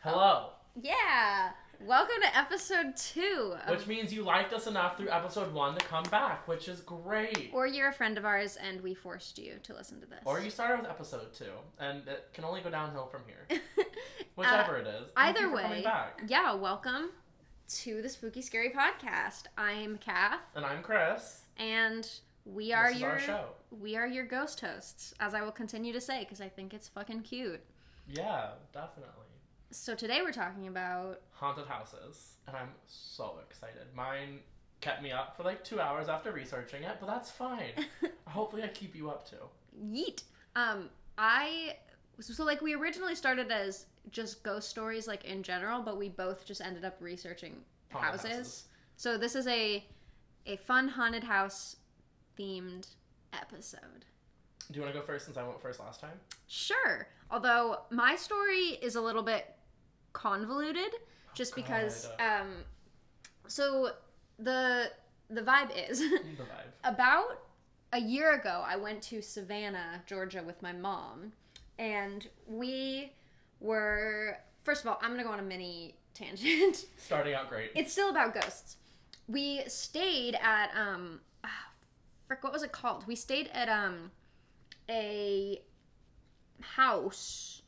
Hello. Yeah. Welcome to episode two. Of, Which means you liked us enough through episode one to come back, which is great. or you're a friend of ours and we forced you to listen to this. Or you started with episode two, and it can only go downhill from here. Whichever it is. Thank Either you for coming way, back. yeah, welcome to the Spooky Scary Podcast. I'm Kath, And I'm Chris. and we are this is your our show. we are your ghost hosts, as I will continue to say because I think it's fucking cute. Yeah, definitely. So today we're talking about Haunted houses, and I'm so excited. Mine kept me up for like two hours after researching it, but that's fine. Hopefully, I keep you up too. Yeet. Um, I so like we originally started as just ghost stories like in general, but we both just ended up researching Haunted houses. So this is a a fun haunted house themed episode. Do you want to go first since I went first last time? Sure. Although my story is a little bit convoluted just because um so the the vibe is The vibe. about a year ago I went to Savannah, Georgia with my mom and we were first of all, I'm going to go on a mini tangent. Starting out great. it's still about ghosts. We stayed at um ah, frick what was it called? We stayed at um a house.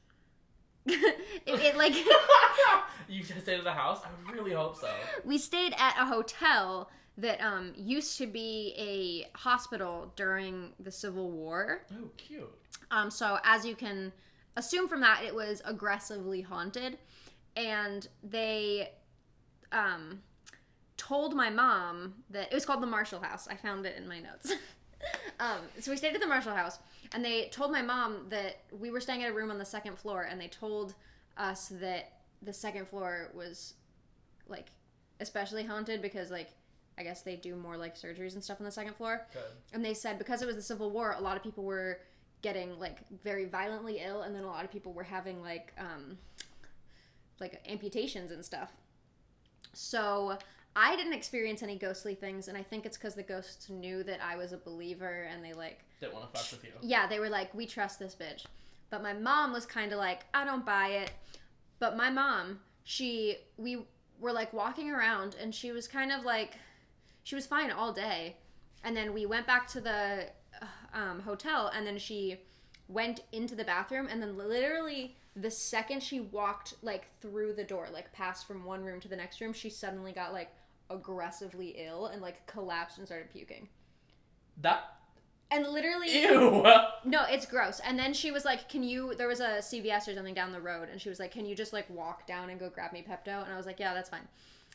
it, it like you just stayed at the house? I really hope so. we stayed at a hotel that um used to be a hospital during the Civil War. Oh, cute. Um, so as you can assume from that, it was aggressively haunted, and they um, told my mom that it was called the Marshall House. I found it in my notes. um, so we stayed at the Marshall House, and they told my mom that we were staying at a room on the second floor, and they told us that the second floor was like especially haunted because like I guess they do more like surgeries and stuff on the second floor Good. and they said because it was the civil war a lot of people were getting like very violently ill and then a lot of people were having like um like amputations and stuff so i didn't experience any ghostly things and i think it's because the ghosts knew that i was a believer and they like Didn't want to fuck with you. yeah they were like we trust this bitch. But my mom was kind of like i don't buy it. But my mom she we were like walking around and she was kind of like she was fine all day. And then we went back to the uh, um, hotel and then she went into the bathroom and then literally the second she walked like through the door like passed from one room to the next room she suddenly got like aggressively ill and like collapsed and started puking That. and literally Ew! no, it's gross. And then she was like, "Can you?" There was a CVS or something down the road, and she was like, "Can you just like walk down and go grab me Pepto?" And I was like, "Yeah, that's fine."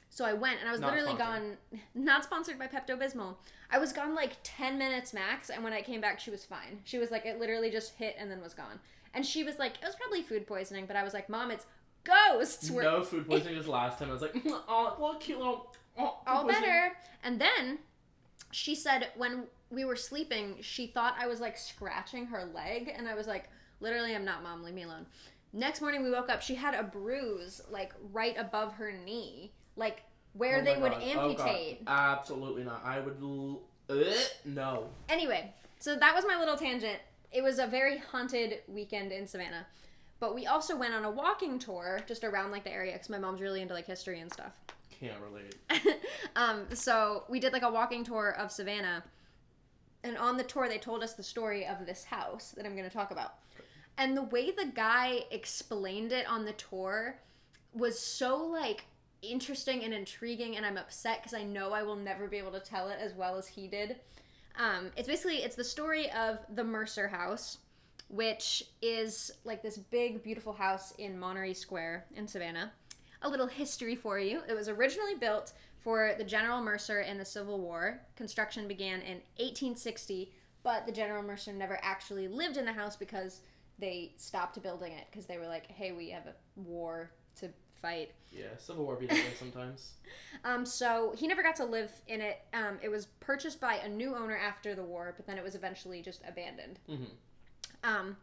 So I went, and I was Not literally sponsored. gone. Not sponsored by Pepto Bismol. I was gone like ten minutes max, and when I came back, she was fine. She was like, it literally just hit and then was gone. And she was like, it was probably food poisoning, but I was like, "Mom, it's ghosts. We're no food poisoning as last time. I was like, oh, well, cute little. Oh, all better. And then she said when we were sleeping, she thought I was like scratching her leg, and I was like, literally, I'm not, mom. Leave me alone. Next morning, we woke up. She had a bruise like right above her knee, like where Oh they would God. Oh, amputate. Absolutely not. I would. L- Ugh, no. Anyway, so that was my little tangent. It was a very haunted weekend in Savannah. But we also went on a walking tour just around like the area because my mom's really into like history and stuff. Can't relate. um, so we did like a walking tour of Savannah, and on the tour they told us the story of this house that I'm going to talk about. And the way the guy explained it on the tour was so like interesting and intriguing, and I'm upset because I know I will never be able to tell it as well as he did. Um, it's basically it's the story of the Mercer House, which is like this big, beautiful house in Monterey Square in Savannah a little history for you. It was originally built for the General Mercer in the Civil War. Construction began in 1860, but the General Mercer never actually lived in the house because they stopped building it because they were like, "Hey, we have a war to fight." Yeah, Civil War be that way sometimes. Um, so he never got to live in it. Um, it was purchased by a new owner after the war, but then it was eventually just abandoned. Mm-hmm. Um,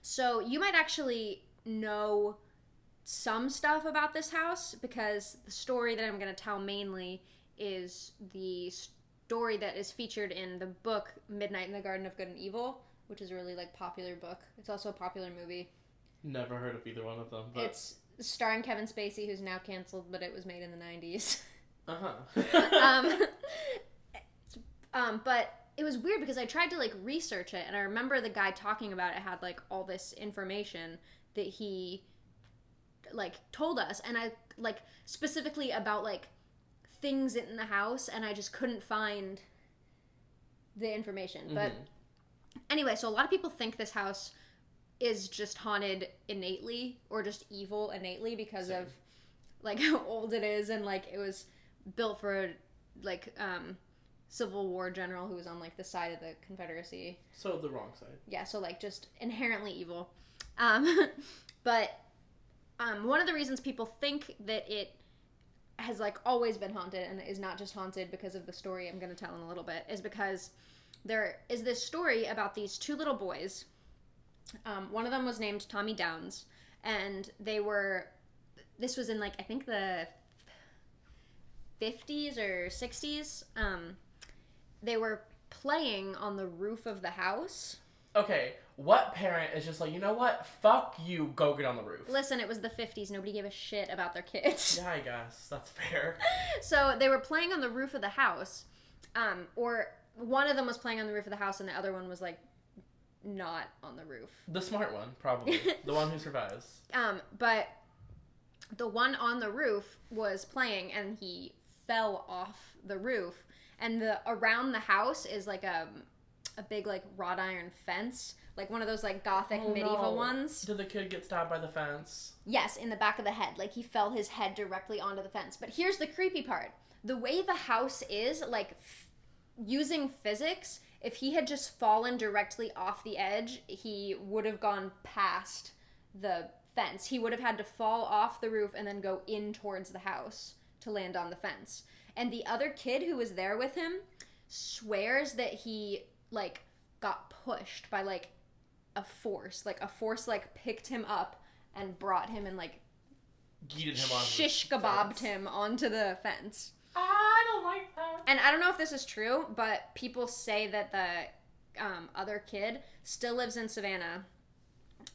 so you might actually know some stuff about this house because the story that I'm going to tell mainly is the story that is featured in the book Midnight in the Garden of Good and Evil, which is a really like popular book. It's also a popular movie. Never heard of either one of them. But It's starring Kevin Spacey, who's now canceled, but it was made in the '90s. Uh huh. um, um, but it was weird because I tried to like research it, and I remember the guy talking about it had like all this information that he like told us, and I like specifically about like things in the house, and I just couldn't find the information. But anyway, so a lot of people think this house is just haunted innately or just evil innately because Same. of like how old it is and like it was built for like um civil war general who was on like the side of the confederacy so the wrong side. yeah so like just inherently evil um but um one of the reasons people think that it has like always been haunted and is not just haunted because of the story i'm going to tell in a little bit is because there is this story about these two little boys. Um, one of them was named tommy downs and they were this was in like i think the 50s or 60s um, they were playing on the roof of the house Okay, what parent is just like, you know what? Fuck you, go get on the roof. Listen, it was the 50s. Nobody gave a shit about their kids. Yeah, I guess that's fair. so they were playing on the roof of the house. Um, or one of them was playing on the roof of the house and the other one was like not on the roof. The smart one, probably. the one who survives. Um, but the one on the roof was playing and he fell off the roof. And the around the house is like a a big like wrought iron fence, like one of those like gothic Oh, medieval no. ones. Did the kid get stabbed by the fence? Yes, in the back of the head. Like he fell his head directly onto the fence. But here's the creepy part. The way the house is, like f- using physics, if he had just fallen directly off the edge, he would have gone past the fence. He would have had to fall off the roof and then go in towards the house to land on the fence. And the other kid who was there with him swears that he like got pushed by like a force, like a force like picked him up and brought him and like Yeeted him on. shish kebabbed him onto the fence. I don't like that. And I don't know if this is true, but people say that the um, other kid still lives in Savannah.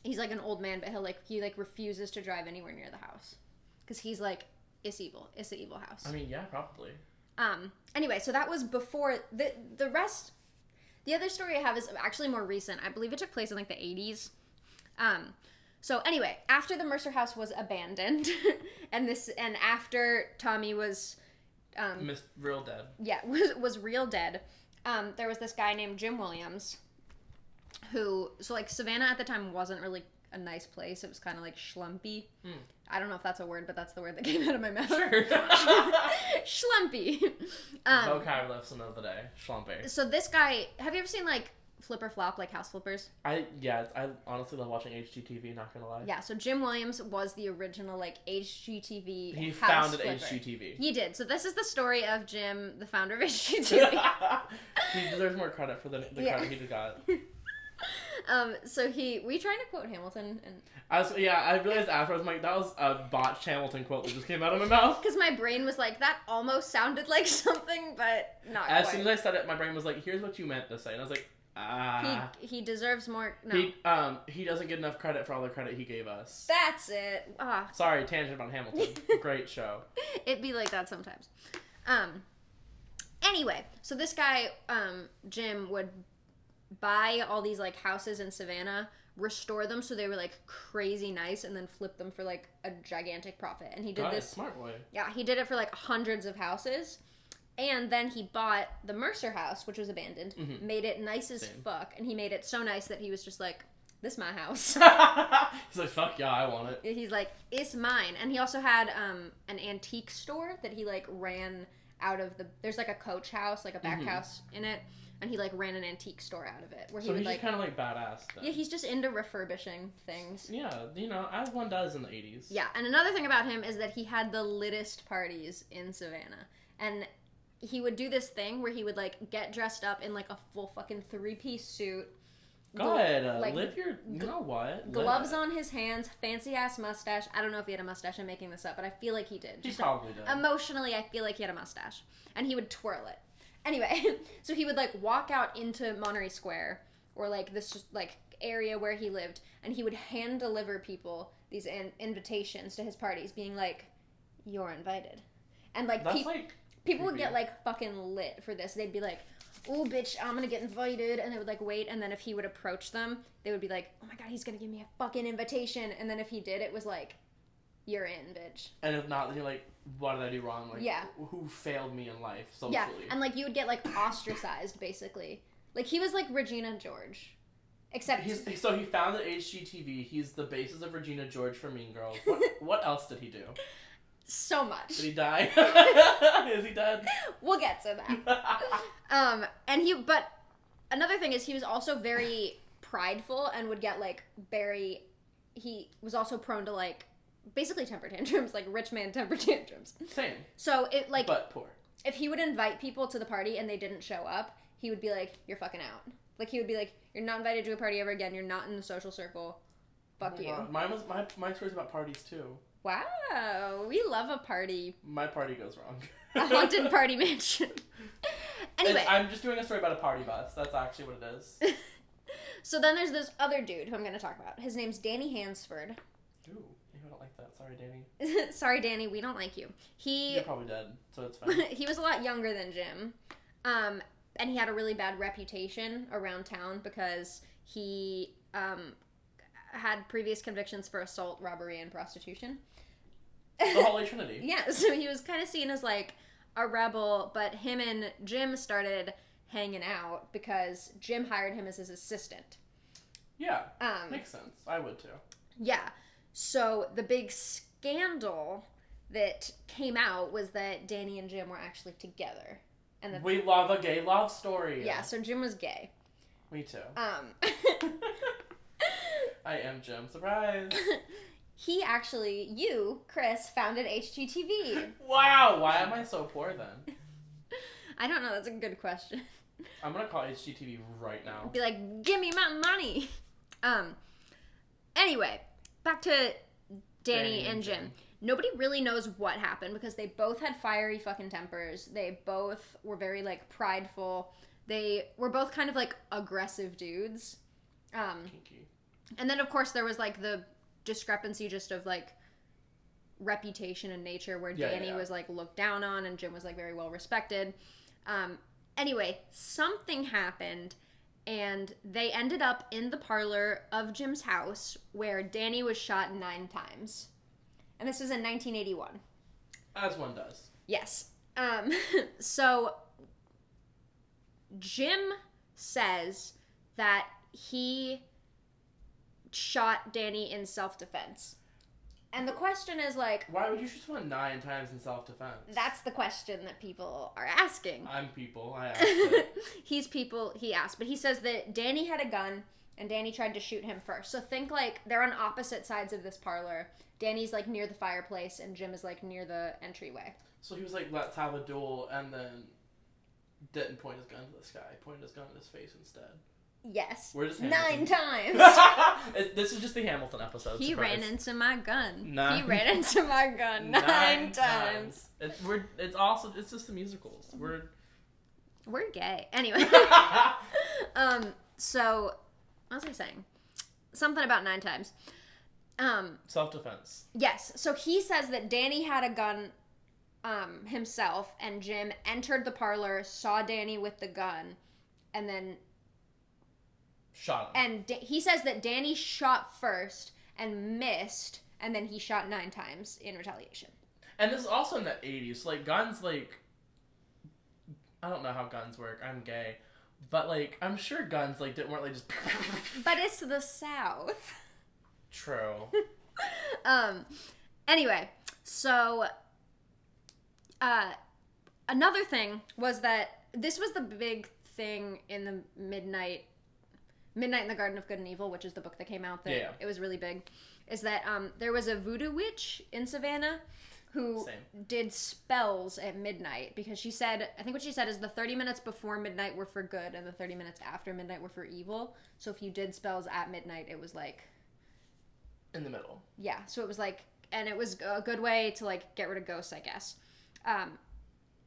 He's like an old man, but he'll like he like refuses to drive anywhere near the house because he's like it's evil. It's an evil house. I mean, yeah, probably. Um. Anyway, so that was before the the rest. The other story I have is actually more recent. I believe it took place in like the eighties. Um. So anyway, after the Mercer House was abandoned, and this and after Tommy was, um, Missed real dead. yeah, was was real dead. Um, there was this guy named Jim Williams, who so like Savannah at the time wasn't really a nice place. It was kind of like schlumpy. Hmm. I don't know if that's a word, but that's the word that came out of my mouth. Sure. schlumpy. Um, Vocab lesson of the day. Schlumpy. so this guy, have you ever seen like Flip or Flop, like House Flippers? I yeah, I honestly love watching HGTV. Not gonna lie. Yeah. So Jim Williams was the original like HGTV. He house founded flipper. HGTV. He did. So this is the story of Jim, the founder of HGTV. he deserves more credit for the, the Yeah. credit he just got. Um. So he, we trying to quote Hamilton and I was, yeah, I realized afterwards, I'm like, that was a botched Hamilton quote that just came out of my mouth. because my brain was like that almost sounded like something, but not As quite. soon as I said it, my brain was like, here's what you meant to say. And I was like, ah. he he deserves more. No, He, um, he doesn't get enough credit for all the credit he gave us. that's it. Ah, Sorry, tangent on Hamilton. Great show. It'd be like that sometimes. Um. Anyway, so this guy, um, Jim, would buy all these like houses in Savannah, restore them so they were like crazy nice, and then flip them for like a gigantic profit. And he did God, this. smart boy. Yeah, he did it for like hundreds of houses. And then he bought the Mercer house, which was abandoned, Mhm. made it nice as Same. fuck, and he made it so nice that he was just like, "This my house." He's like, fuck yeah, I want it. He's like, "It's mine." And he also had um, an antique store that he like ran out of the. There's like a coach house, like a back Mhm. house in it, and he like ran an antique store out of it where he So would he's like. kind of like badass. Then. Yeah, he's just into refurbishing things. Yeah, you know, as one does in the 80s. Yeah, and another thing about him is that he had the littest parties in Savannah. And he would do this thing where he would like get dressed up in like a full fucking three piece suit. Go gl- ahead, uh, like, live your. You know what? Gloves on his hands, fancy ass mustache. I don't know if he had a mustache. I'm making this up, but I feel like he did. He Just probably does. emotionally, I feel like he had a mustache, and he would twirl it. Anyway, so he would like walk out into Monterey Square or like this just like area where he lived, and he would hand deliver people these in- invitations to his parties, being like, "You're invited," and like That's peop like people would get like fucking lit for this. They'd be like, "Oh, bitch, I'm gonna get invited," and they would like wait, and then if he would approach them, they would be like, "Oh my god, he's gonna give me a fucking invitation," and then if he did, it was like, "You're in, bitch." and if not, then you're like, what did I do wrong? Like, Yeah. who- who failed me in life socially? Yeah, and like you would get like ostracized basically. Like he was like Regina George, except He's, so he founded HGTV. He's the basis of Regina George for Mean Girls. What, what else did he do? so much. Did he die? Is he dead? We'll get to that. Um, and he, but another thing is he was also very prideful and would get like very. He was also prone to like basically temper tantrums, like rich man temper tantrums. Same, So it like but poor. if he would invite people to the party and they didn't show up, he would be like, "You're fucking out." Like he would be like, "You're not invited to a party ever again. You're not in the social circle. Fuck Oh my you." Mine was my my story's about parties too. Wow, we love a party, My party goes wrong. a haunted party mansion. anyway, It's- I'm just doing a story about a party bus. That's actually what it is. so then there's this other dude who I'm going to talk about. His name's Danny Hansford. Ooh, I don't like that. Sorry, Danny. Sorry, Danny, we don't like you. He You're probably dead, so it's fine. he was a lot younger than Jim, um, and he had a really bad reputation around town because he um, had previous convictions for assault, robbery, and prostitution. the Holy Trinity. Yeah, so he was kind of seen as like a rebel, but him and Jim started hanging out because Jim hired him as his assistant. Yeah, Um, makes sense. I would too. yeah. So the big scandal that came out was that Danny and Jim were actually together. And that, We love a gay love story. yeah, so Jim was gay. Me too. Um, I am Jim. Surprise. he actually, you, Chris, founded HGTV. wow. Why am I so poor then? I don't know. That's a good question. I'm gonna call HGTV right now. Be like, give me my money. Um. Anyway, back to Danny, Danny and Jim. Jim. Nobody really knows what happened because they both had fiery fucking tempers. They both were very like prideful. They were both kind of like aggressive dudes. Um, Kinky. and then of course there was like the discrepancy just of like reputation and nature where yeah, Danny yeah. was like looked down on and Jim was like very well respected. Um, anyway, something happened and they ended up in the parlor of Jim's house where Danny was shot nine times. And this was in 1981. As one does. Yes. Um, so Jim says that he shot Danny in self defense. And the question is like, Why would you shoot someone nine times in self-defense? that's the question that people are asking. I'm people. I asked. He's people he asked, but he says that Danny had a gun and Danny tried to shoot him first. So think like they're on opposite sides of this parlor. Danny's like near the fireplace and Jim is like near the entryway. So he was like, "Let's have a duel," and then didn't point his gun to the sky. Pointed his gun at his face instead. Yes. We're just Nine Hamilton. times. This is just the Hamilton episode. He surprise. ran into my gun. Nine- He ran into my gun nine, times. It's we're it's also it's just the musicals. We're We're gay. Anyway. um, so what was I saying? Something about nine times. Um, self defense. yes. So he says that Danny had a gun um himself and Jim entered the parlor, saw Danny with the gun, and then Shot him. and da- he says that Danny shot first and missed and then he shot nine times in retaliation. And this is also in the eighties. Like guns, like I don't know how guns work. I'm gay, but like I'm sure guns like didn't weren't like just. But it's the South. True. um anyway so uh another thing was that this was the big thing in the midnight midnight in the garden of good and evil which is the book that came out that Yeah. it was really big is that um there was a voodoo witch in savannah who Same. did spells at midnight because she said i think what she said is the 30 minutes before midnight were for good and the 30 minutes after midnight were for evil so if you did spells at midnight it was like In the middle. yeah so it was like and it was a good way to like get rid of ghosts i guess um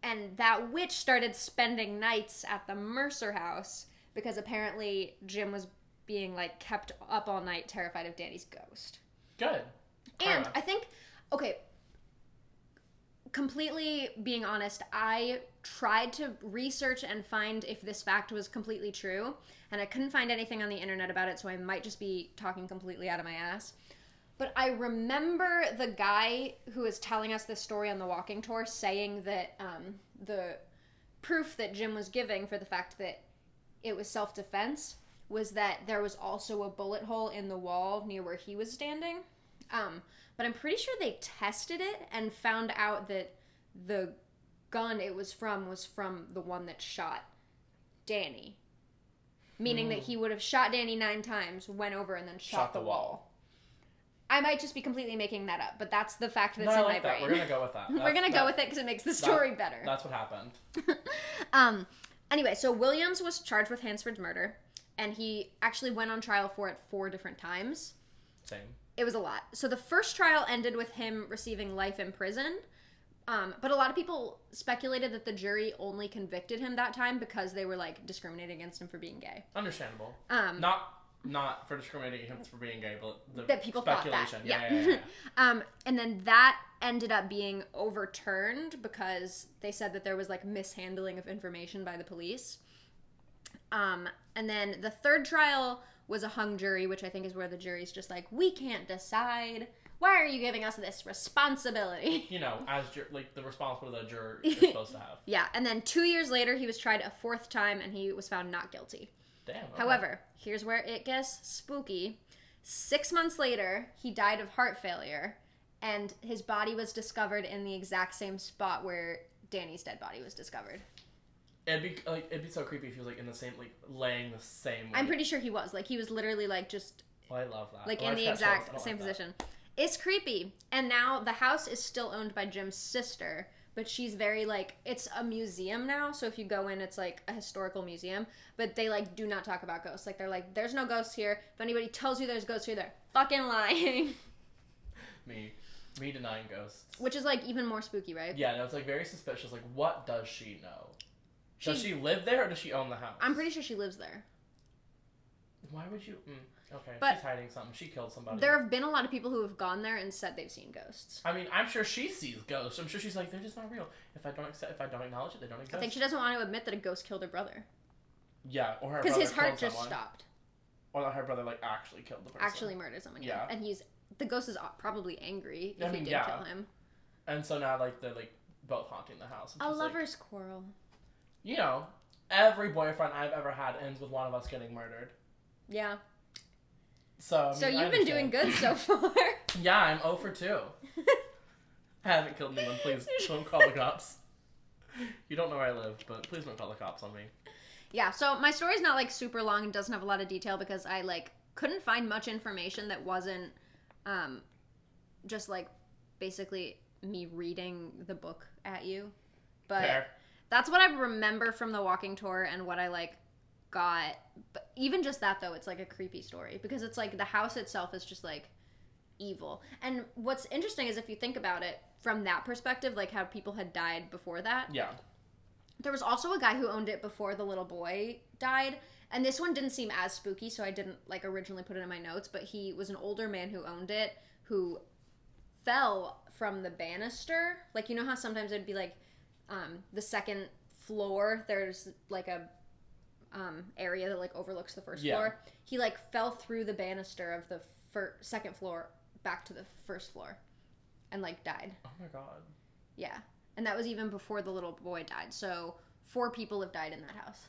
and that witch started spending nights at the mercer house because apparently jim was being like kept up all night terrified of danny's ghost Good. And. I think, okay, completely being honest, I tried to research and find if this fact was completely true, and I couldn't find anything on the internet about it, so I might just be talking completely out of my ass. But I remember the guy who was telling us this story on the walking tour saying that um, the proof that Jim was giving for the fact that it was self defense was that there was also a bullet hole in the wall near where he was standing. Um, but I'm pretty sure they tested it and found out that the gun it was from was from the one that shot Danny. Meaning that he would have shot Danny nine times, went over, and then shot, Shot the, the wall. wall. I might just be completely making that up, but that's the fact that's no, in like my that. brain. We're gonna go with that. We're gonna go with it because it makes the story better. That's what happened. Um, anyway, so Williams was charged with Hansford's murder, and he actually went on trial for it four different times. Same. It was a lot. So the first trial ended with him receiving life in prison. Um, but a lot of people speculated that the jury only convicted him that time because they were like discriminating against him for being gay. Understandable. Um, Not not for discriminating against for being gay, but the that people thought that. speculation. Yeah. yeah, yeah, yeah. um, and then that ended up being overturned because they said that there was like mishandling of information by the police. Um, and then the third trial was a hung jury, which I think is where the jury's just like, we can't decide. Why are you giving us this responsibility? You know, as jur- like the responsibility the juror is supposed to have. Yeah, and then two years later, he was tried a fourth time and he was found not guilty. Damn. okay. However, here's where it gets spooky. Six months later, he died of heart failure, and his body was discovered in the exact same spot where Danny's dead body was discovered. it'd be like it'd be so creepy if he was like in the same like laying the same. Way. I'm pretty sure he was. Like, he was literally, like, just, Well, I love that. like, Oh, in the got chills. I exact same like position. It's creepy. And now the house is still owned by Jim's sister, but she's very, like, it's a museum now. So if you go in, it's, like, a historical museum. But they, like, do not talk about ghosts. Like, they're like, there's no ghosts here. If anybody tells you there's ghosts here, they're fucking lying. Me, me denying ghosts. Which is like even more spooky, right? Yeah, no, it's like very suspicious. Like, what does she know? Does She- she live there or does she own the house? I'm pretty sure she lives there. Why would you? Mm, okay, But- she's hiding something. She killed somebody. There have been a lot of people who have gone there and said they've seen ghosts. I mean, I'm sure she sees ghosts. I'm sure she's like, they're just not real. If I don't accept, if I don't acknowledge it, they don't exist. I think she doesn't want to admit that a ghost killed her brother yeah, or her because his heart just someone. stopped. or that her brother like actually killed the person. Actually murdered someone. Yeah, Yeah. and he's the ghost is probably angry if I he did yeah. kill him. and so now like they're like both haunting the house. A she's like, lover's quarrel. you know, every boyfriend I've ever had ends with one of us getting murdered. Yeah. So I so mean, I you've been doing good so far. Yeah, I'm 0 for 2. I haven't killed anyone. Please don't call the cops. You don't know where I live, but please don't call the cops on me. yeah. So my story's not like super long and doesn't have a lot of detail because I like couldn't find much information that wasn't um just like basically me reading the book at you. But Fair. that's what I remember from the walking tour and what I like got. But even just that though, it's like a creepy story because it's like the house itself is just like evil. And what's interesting is if you think about it from that perspective, like how people had died before that. Yeah. There was also a guy who owned it before the little boy died. And this one didn't seem as spooky, so I didn't like originally put it in my notes, but he was an older man who owned it who fell from the banister. Like you know how sometimes it'd be like um, the second floor there's like a um, area that like overlooks the first Yeah. floor. He like fell through the banister of the fir- second floor back to the first floor and like died. Oh my god. Yeah. And that was even before the little boy died. So four people have died in that house.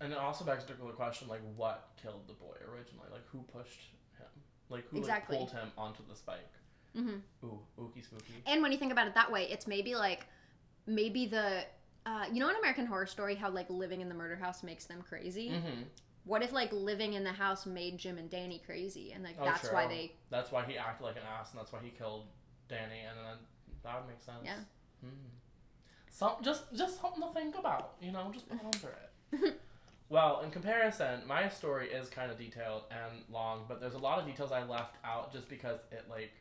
And it also begs the question, like, what killed the boy originally? Like, who pushed him? Like, who Exactly. like, pulled him onto the spike? hmm Ooh, ooky spooky. And when you think about it that way, it's maybe like maybe the uh, you know in American Horror Story how like living in the murder house makes them crazy. Mm-hmm. What if like living in the house made Jim and Danny crazy, and like Oh, that's why they That's why he acted like an ass, and that's why he killed Danny, and then that would make sense. Yeah. Hmm. Some just just something to think about, you know, just ponder it. well, in comparison, my story is kind of detailed and long, but there's a lot of details I left out just because it like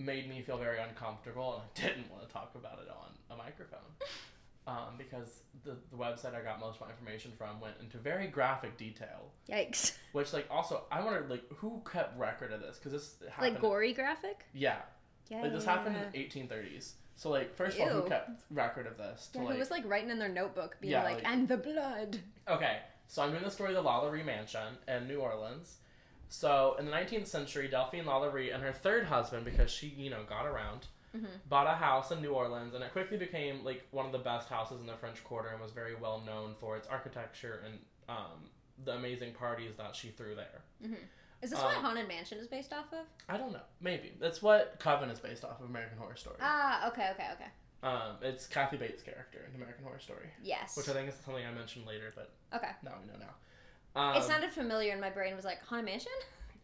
made me feel very uncomfortable, and I didn't want to talk about it on a microphone. um, because the, the website I got most of my information from went into very graphic detail. Yikes. Which, like, also, I wondered, like, who kept record of this? Because this happened. Like gory graphic? Yeah. Yeah. Like, this happened in the 1830s. So, like, first of all, who kept record of this? To, Yeah, like, who was like writing in their notebook, being Yeah, like, like- and the blood. Okay, so I'm doing the story of the Lalaurie Mansion in New Orleans. So in the 19th century, Delphine Lalaurie and her third husband, because she, you know, got around, Mhm. bought a house in New Orleans, and it quickly became like one of the best houses in the French Quarter, and was very well known for its architecture and um, the amazing parties that she threw there. Is this what Um, Haunted Mansion is based off of? I don't know, maybe that's what Coven is based off of American Horror Story. Ah, okay, okay, okay. Um, it's Kathy Bates' character in American Horror Story, Yes. which I think is something I mentioned later, but Okay. now we know now. Um, it sounded familiar, and my brain was like, Haunted Mansion?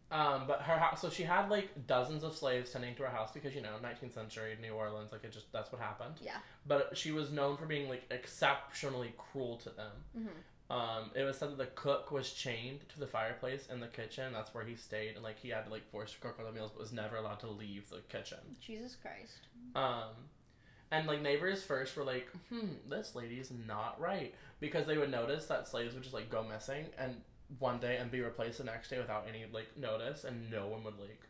Um, but her house, so she had like dozens of slaves tending to her house because you know, 19th century New Orleans, like it just that's what happened. Yeah. But she was known for being like exceptionally cruel to them. Mhm. Um, it was said that the cook was chained to the fireplace in the kitchen. That's where he stayed, and like he had to like force to cook all the meals, but was never allowed to leave the kitchen. Jesus Christ. Um, and like neighbors first were like, "Hmm, this lady's not right," because they would notice that slaves would just like go missing and one day and be replaced the next day without any like notice, and no one would like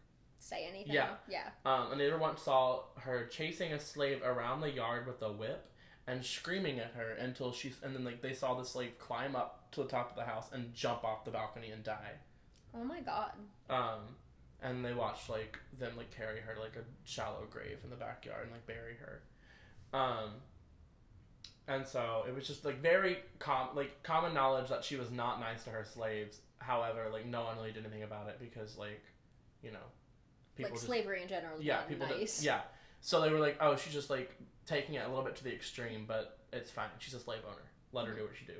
Say anything? Yeah. Yeah. Um, a neighbor once saw her chasing a slave around the yard with a whip and screaming at her until she and then like they saw the slave climb up to the top of the house and jump off the balcony and die. Oh my god. Um, and they watched like them like carry her to, like a shallow grave in the backyard and like bury her. Um, and so it was just like very com like common knowledge that she was not nice to her slaves. However, like no one really did anything about it because like, you know, like just slavery in general yeah, people nice. did, yeah. So they were like, oh, she's just like taking it a little bit to the extreme, but it's fine. She's a slave owner. Let her do what she do.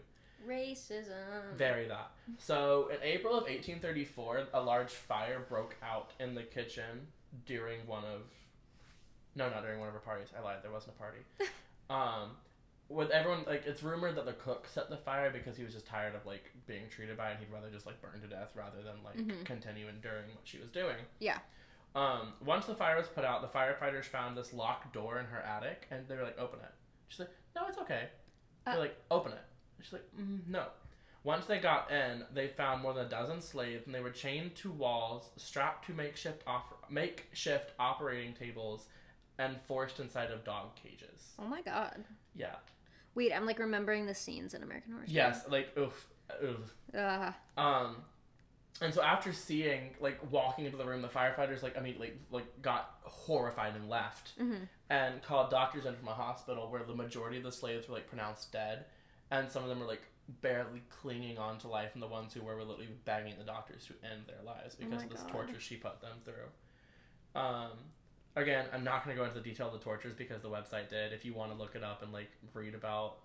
Racism. Very that. So in April of 1834, a large fire broke out in the kitchen during one of, no, not during one of her parties. I lied. There wasn't a party. um, with everyone like it's rumored that the cook set the fire because he was just tired of like being treated by it. and He'd rather just like burn to death rather than like Mhm. continue enduring what she was doing. Yeah. Um, once the fire was put out, the firefighters found this locked door in her attic, and they were like, "Open it." She's like, "No, it's okay." Uh. They're like, "Open it." She's like, mm, "No." Once they got in, they found more than a dozen slaves, and they were chained to walls, strapped to makeshift off- makeshift operating tables, and forced inside of dog cages. Oh my god. Yeah. Wait, I'm like remembering the scenes in American Horror Story. Yes. Like oof, oof. Uh, Um, and so after seeing like walking into the room, the firefighters like immediately like like got horrified and left, Mhm. and called doctors in from a hospital where the majority of the slaves were like pronounced dead, and some of them were like barely clinging on to life, and the ones who were were literally begging the doctors to end their lives because Oh of this God. torture she put them through. Um, again, I'm not going to go into the detail of the tortures because the website did. If you want to look it up and like read about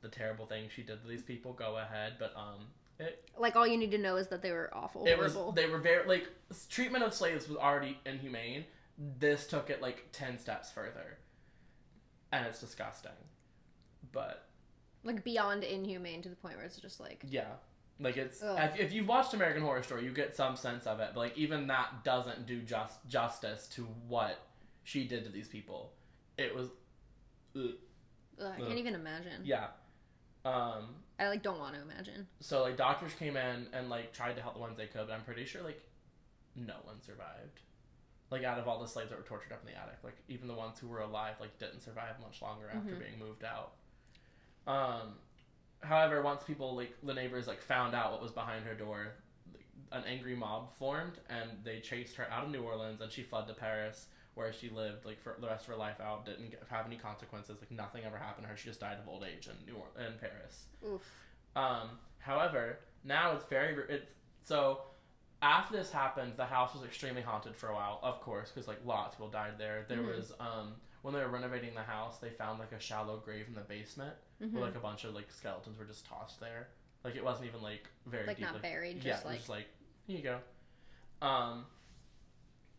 the terrible things she did to these people, go ahead. But um, it like all you need to know is that they were awful. it was they were very like treatment of slaves was already inhumane. This took it like ten steps further, and it's disgusting. But like beyond inhumane to the point where it's just like yeah, like it's Ugh. if you've watched American Horror Story, you get some sense of it. But like even that doesn't do just justice to what she did to these people. It was ugh, ugh, I can't even imagine. yeah. Um, I like don't want to imagine. so like doctors came in and like tried to help the ones they could, but I'm pretty sure like no one survived. Like out of all the slaves that were tortured up in the attic, like even the ones who were alive like didn't survive much longer after Mhm. being moved out. Um, however, once people like the neighbors like found out what was behind her door, an angry mob formed and they chased her out of New Orleans and she fled to Paris where she lived like for the rest of her life out didn't have any consequences like nothing ever happened to her she just died of old age in New or- in Paris Oof. um, however, now it's very it's so after this happened, the house was extremely haunted for a while, of course, because like lots of people died there. There Mhm. was um when they were renovating the house, they found like a shallow grave in the basement Mhm. where like a bunch of like skeletons were just tossed there. Like it wasn't even like very like deep, not buried, yeah, just like just like here you go. Um,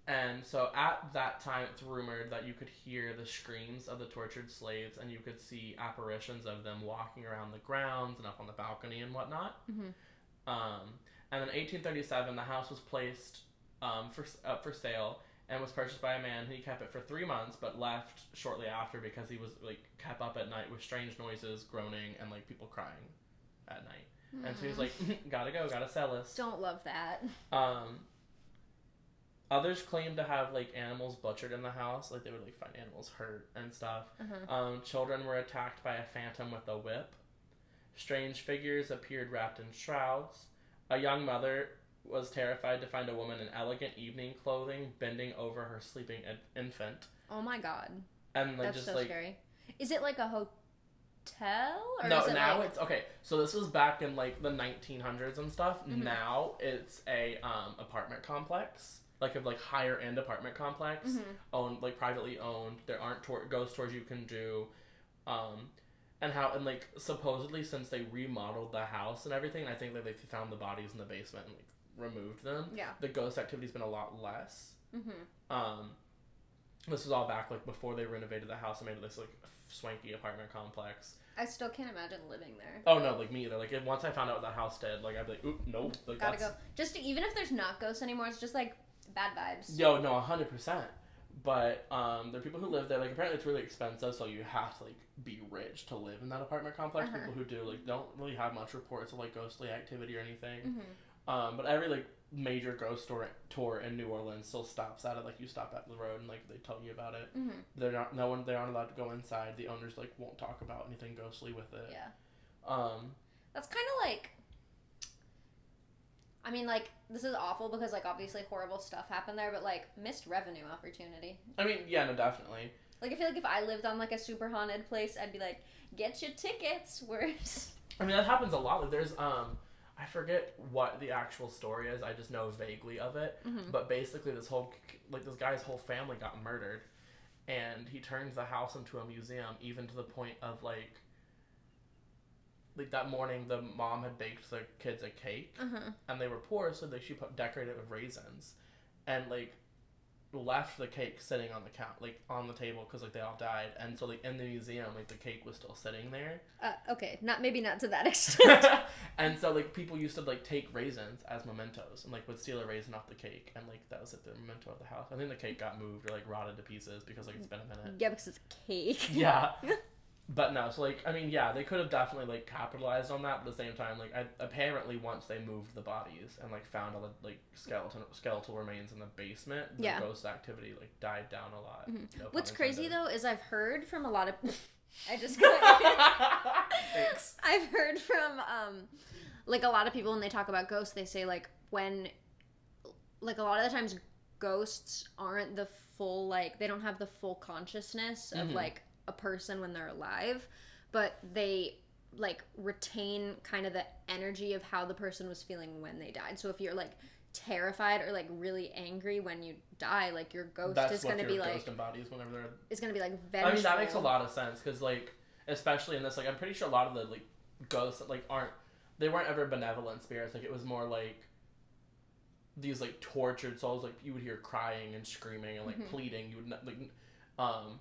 and so at that time, it's rumored that you could hear the screams of the tortured slaves, and you could see apparitions of them walking around the grounds and up on the balcony and whatnot. Mhm. Um, and in 1837, the house was placed um, for up for sale, and was purchased by a man. He kept it for three months, but left shortly after because he was like kept up at night with strange noises, groaning, and like people crying at night. And so he was like, "Gotta go, gotta sell this." Don't love that. Um, others claim to have like animals butchered in the house, like they would like find animals hurt and stuff. Uh-huh. Um, children were attacked by a phantom with a whip. Strange figures appeared wrapped in shrouds. A young mother was terrified to find a woman in elegant evening clothing bending over her sleeping in- infant, Oh my god. and like That's just so like scary. Is it like a hotel? Or no, is it now like... it's okay. So this was back in like the 1900s and stuff. Mhm. Now it's a um, apartment complex, like a like higher end apartment complex, Mhm. owned like privately owned. There aren't tor- ghost tours you can do, um, and how and like supposedly since they remodeled the house and everything, I think that they found the bodies in the basement and like removed them. Yeah. The ghost activity's been a lot less. Mm-hmm. Um, this was all back like before they renovated the house and made it this like swanky apartment complex. I still can't imagine living there. Oh no, like me either. Like if, once I found out what that house did, like I'd be like, oop, nope. Like, Gotta that's... go. Just to, even if there's not ghosts anymore, it's just like bad vibes. Yo, no, hundred percent. But um, there are people who live there. Like apparently it's really expensive, so you have to like be rich to live in that apartment complex. Uh-huh. People who do like don't really have much reports of like ghostly activity or anything. Mm-hmm. Um, but every like major ghost tour tour in New Orleans still stops at it. Like you stop at the road and like they tell you about it. Mm-hmm. They're not no one. They aren't allowed to go inside. The owners like won't talk about anything ghostly with it. Yeah. Um, That's kind of like. I mean, like this is awful because like obviously horrible stuff happened there, but like missed revenue opportunity. I mean, yeah, no, definitely. Like I feel like if I lived on like a super haunted place, I'd be like, get your tickets. Where's I mean, that happens a lot. Like, there's um, I forget what the actual story is. I just know vaguely of it. Mhm. But basically, this whole like this guy's whole family got murdered, and he turns the house into a museum, even to the point of like. Like that morning, the mom had baked the kids a cake, uh-huh. and they were poor, so they she put decorated it with raisins, and like left the cake sitting on the count like on the table because like they all died, and so like in the museum, like the cake was still sitting there, uh, okay, not maybe not to that extent. and so like people used to like take raisins as mementos and like would steal a raisin off the cake and like that was like the memento of the house. I think the cake got moved or like rotted to pieces because like it's been a minute. yeah, because it's cake. Yeah. But no, so like I mean, yeah, they could have definitely like capitalized on that, but at the same time, like I, apparently once they moved the bodies and like found all the like skeleton skeletal remains in the basement, the Yeah. ghost activity like died down a lot. Mhm. No What's crazy though is I've heard from a lot of. I just. Thanks. I've heard from um, like a lot of people when they talk about ghosts, they say like when, like a lot of the times, ghosts aren't the full like they don't have the full consciousness of Mhm. like a person when they're alive, but they like retain kind of the energy of how the person was feeling when they died. So if you're like terrified or like really angry when you die, like your ghost That's is gonna your be ghost like embodies whenever they're is gonna be like vengeful. I mean, that makes a lot of sense because, like, especially in this, like, I'm pretty sure a lot of the like ghosts that like aren't they weren't ever benevolent spirits. Like, it was more like these like tortured souls. Like, you would hear crying and screaming and like Mhm. pleading. You would ne- like, um,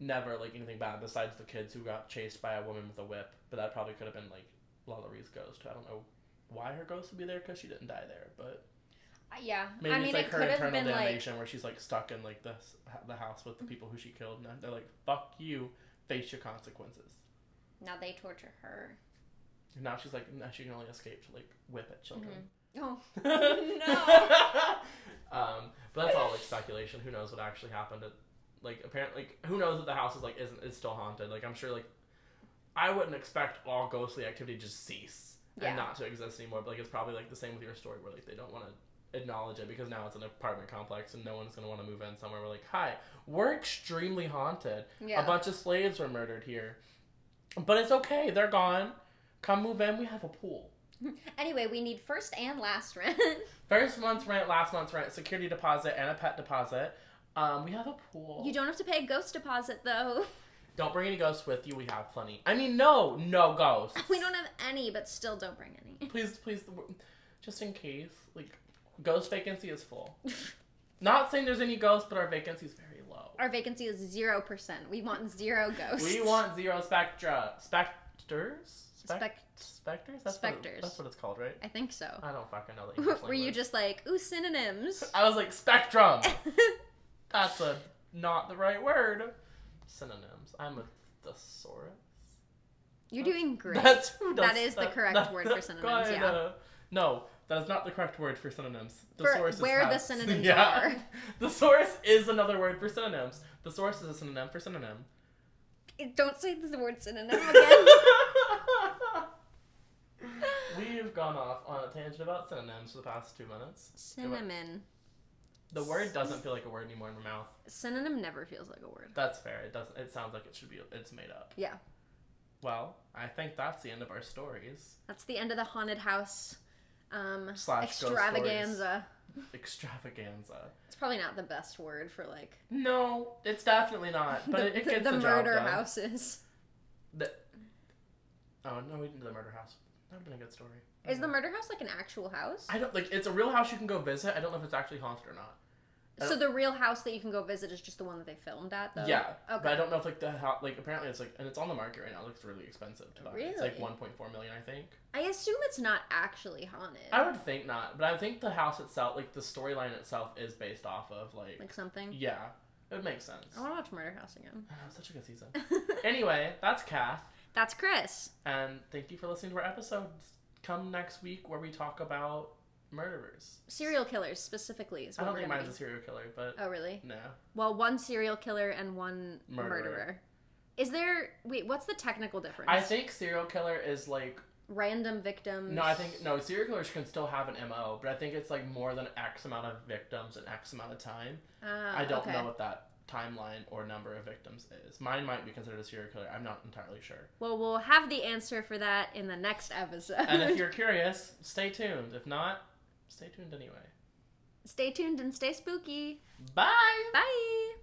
never like anything bad besides the kids who got chased by a woman with a whip. But that probably could have been like Lalaurie ghost. I don't know why her ghost would be there because she didn't die there, but uh, Yeah, maybe I mean it's like it her could have internal been like damnation where she's like stuck in like this the house with the mm-hmm. people who she killed, and they're like, "Fuck you, face your consequences." now they torture her. And now she's like, now she can only escape to like whip at children. Mm-hmm. Oh, no! um, but that's all like speculation. Who knows what actually happened? At, like apparently, like, who knows if the house is like isn't is still haunted? Like I'm sure like I wouldn't expect all ghostly activity to just cease Yeah. and not to exist anymore. But like it's probably like the same with your story where like they don't want to acknowledge it because now it's an apartment complex and no one's gonna want to move in somewhere. We're like, hi, we're extremely haunted. yeah. A bunch of slaves were murdered here, but it's okay. They're gone. Come move in. We have a pool. Anyway, we need first and last rent. First month's rent, last month's rent, security deposit, and a pet deposit. Um, we have a pool. you don't have to pay a ghost deposit though. Don't bring any ghosts with you. We have plenty. I mean, no, no ghosts. We don't have any, but still don't bring any. Please, please, just in case. Like, ghost vacancy is full. Not saying there's any ghosts, but our vacancy is very low. Our vacancy is zero percent. We want zero ghosts. We want zero spectra. Specters? Spec- Spec- specters? That's What Specters. it, that's what it's called, right? I think so. I don't fucking know English Were you just like, ooh, synonyms? I was like, spectrum! That's a not the right word. Synonyms. I'm a thesaurus. You're doing great. That's who does That is the correct word for synonyms, yeah. uh, no, that is not the correct word for synonyms. For Thesaurus is where the synonyms yeah. are. Thesaurus is another word for synonyms. Thesaurus is a synonym for synonym. Don't say the word synonym again. We've gone off on a tangent about synonyms for the past two minutes. Cinnamon. The word doesn't feel like a word anymore in my mouth. Synonym never feels like a word. That's fair. It doesn't. It sounds like it should be. It's made up. Yeah. Well, I think that's the end of our stories. That's the end of the haunted house um, Slash extravaganza. Extravaganza. It's probably not the best word for like No, it's definitely not. But the, it, it the- gets the the, job murder done. houses. The... Oh no, we didn't do the murder house. That would have been a good story. Is the murder house like an actual house? I don't like. It's a real house you can go visit. I don't know if it's actually haunted or not. I So the real house that you can go visit is just the one that they filmed at, though. Yeah, Okay. but I don't know if like the house. Like apparently it's like, and it's on the market right now. It looks really expensive to buy. It's like Really? 1.4 million, I think. I assume it's not actually haunted. I would think not, but I think the house itself, like the storyline itself, is based off of like. like something. Yeah, it would make sense. I want to watch Murder House again. Such a good season. anyway, that's Kath, That's Chris. and thank you for listening to our episodes. Come next week where we talk about murderers. Serial killers specifically is I don't we're think gonna mine's a serial killer, but. Oh really? no. Well, one serial killer and one Murderer. murderer. Is there wait? What's the technical difference? I think serial killer is like random victims. no. I think no. Serial killers can still have an mo, but I think it's like more than X amount of victims in X amount of time. Ah, I don't okay. know what that timeline or number of victims is. Mine might be considered a serial killer. I'm not entirely sure. Well, we'll have the answer for that in the next episode. And if you're curious, stay tuned. If not, stay tuned anyway. stay tuned and stay spooky. Bye. Bye.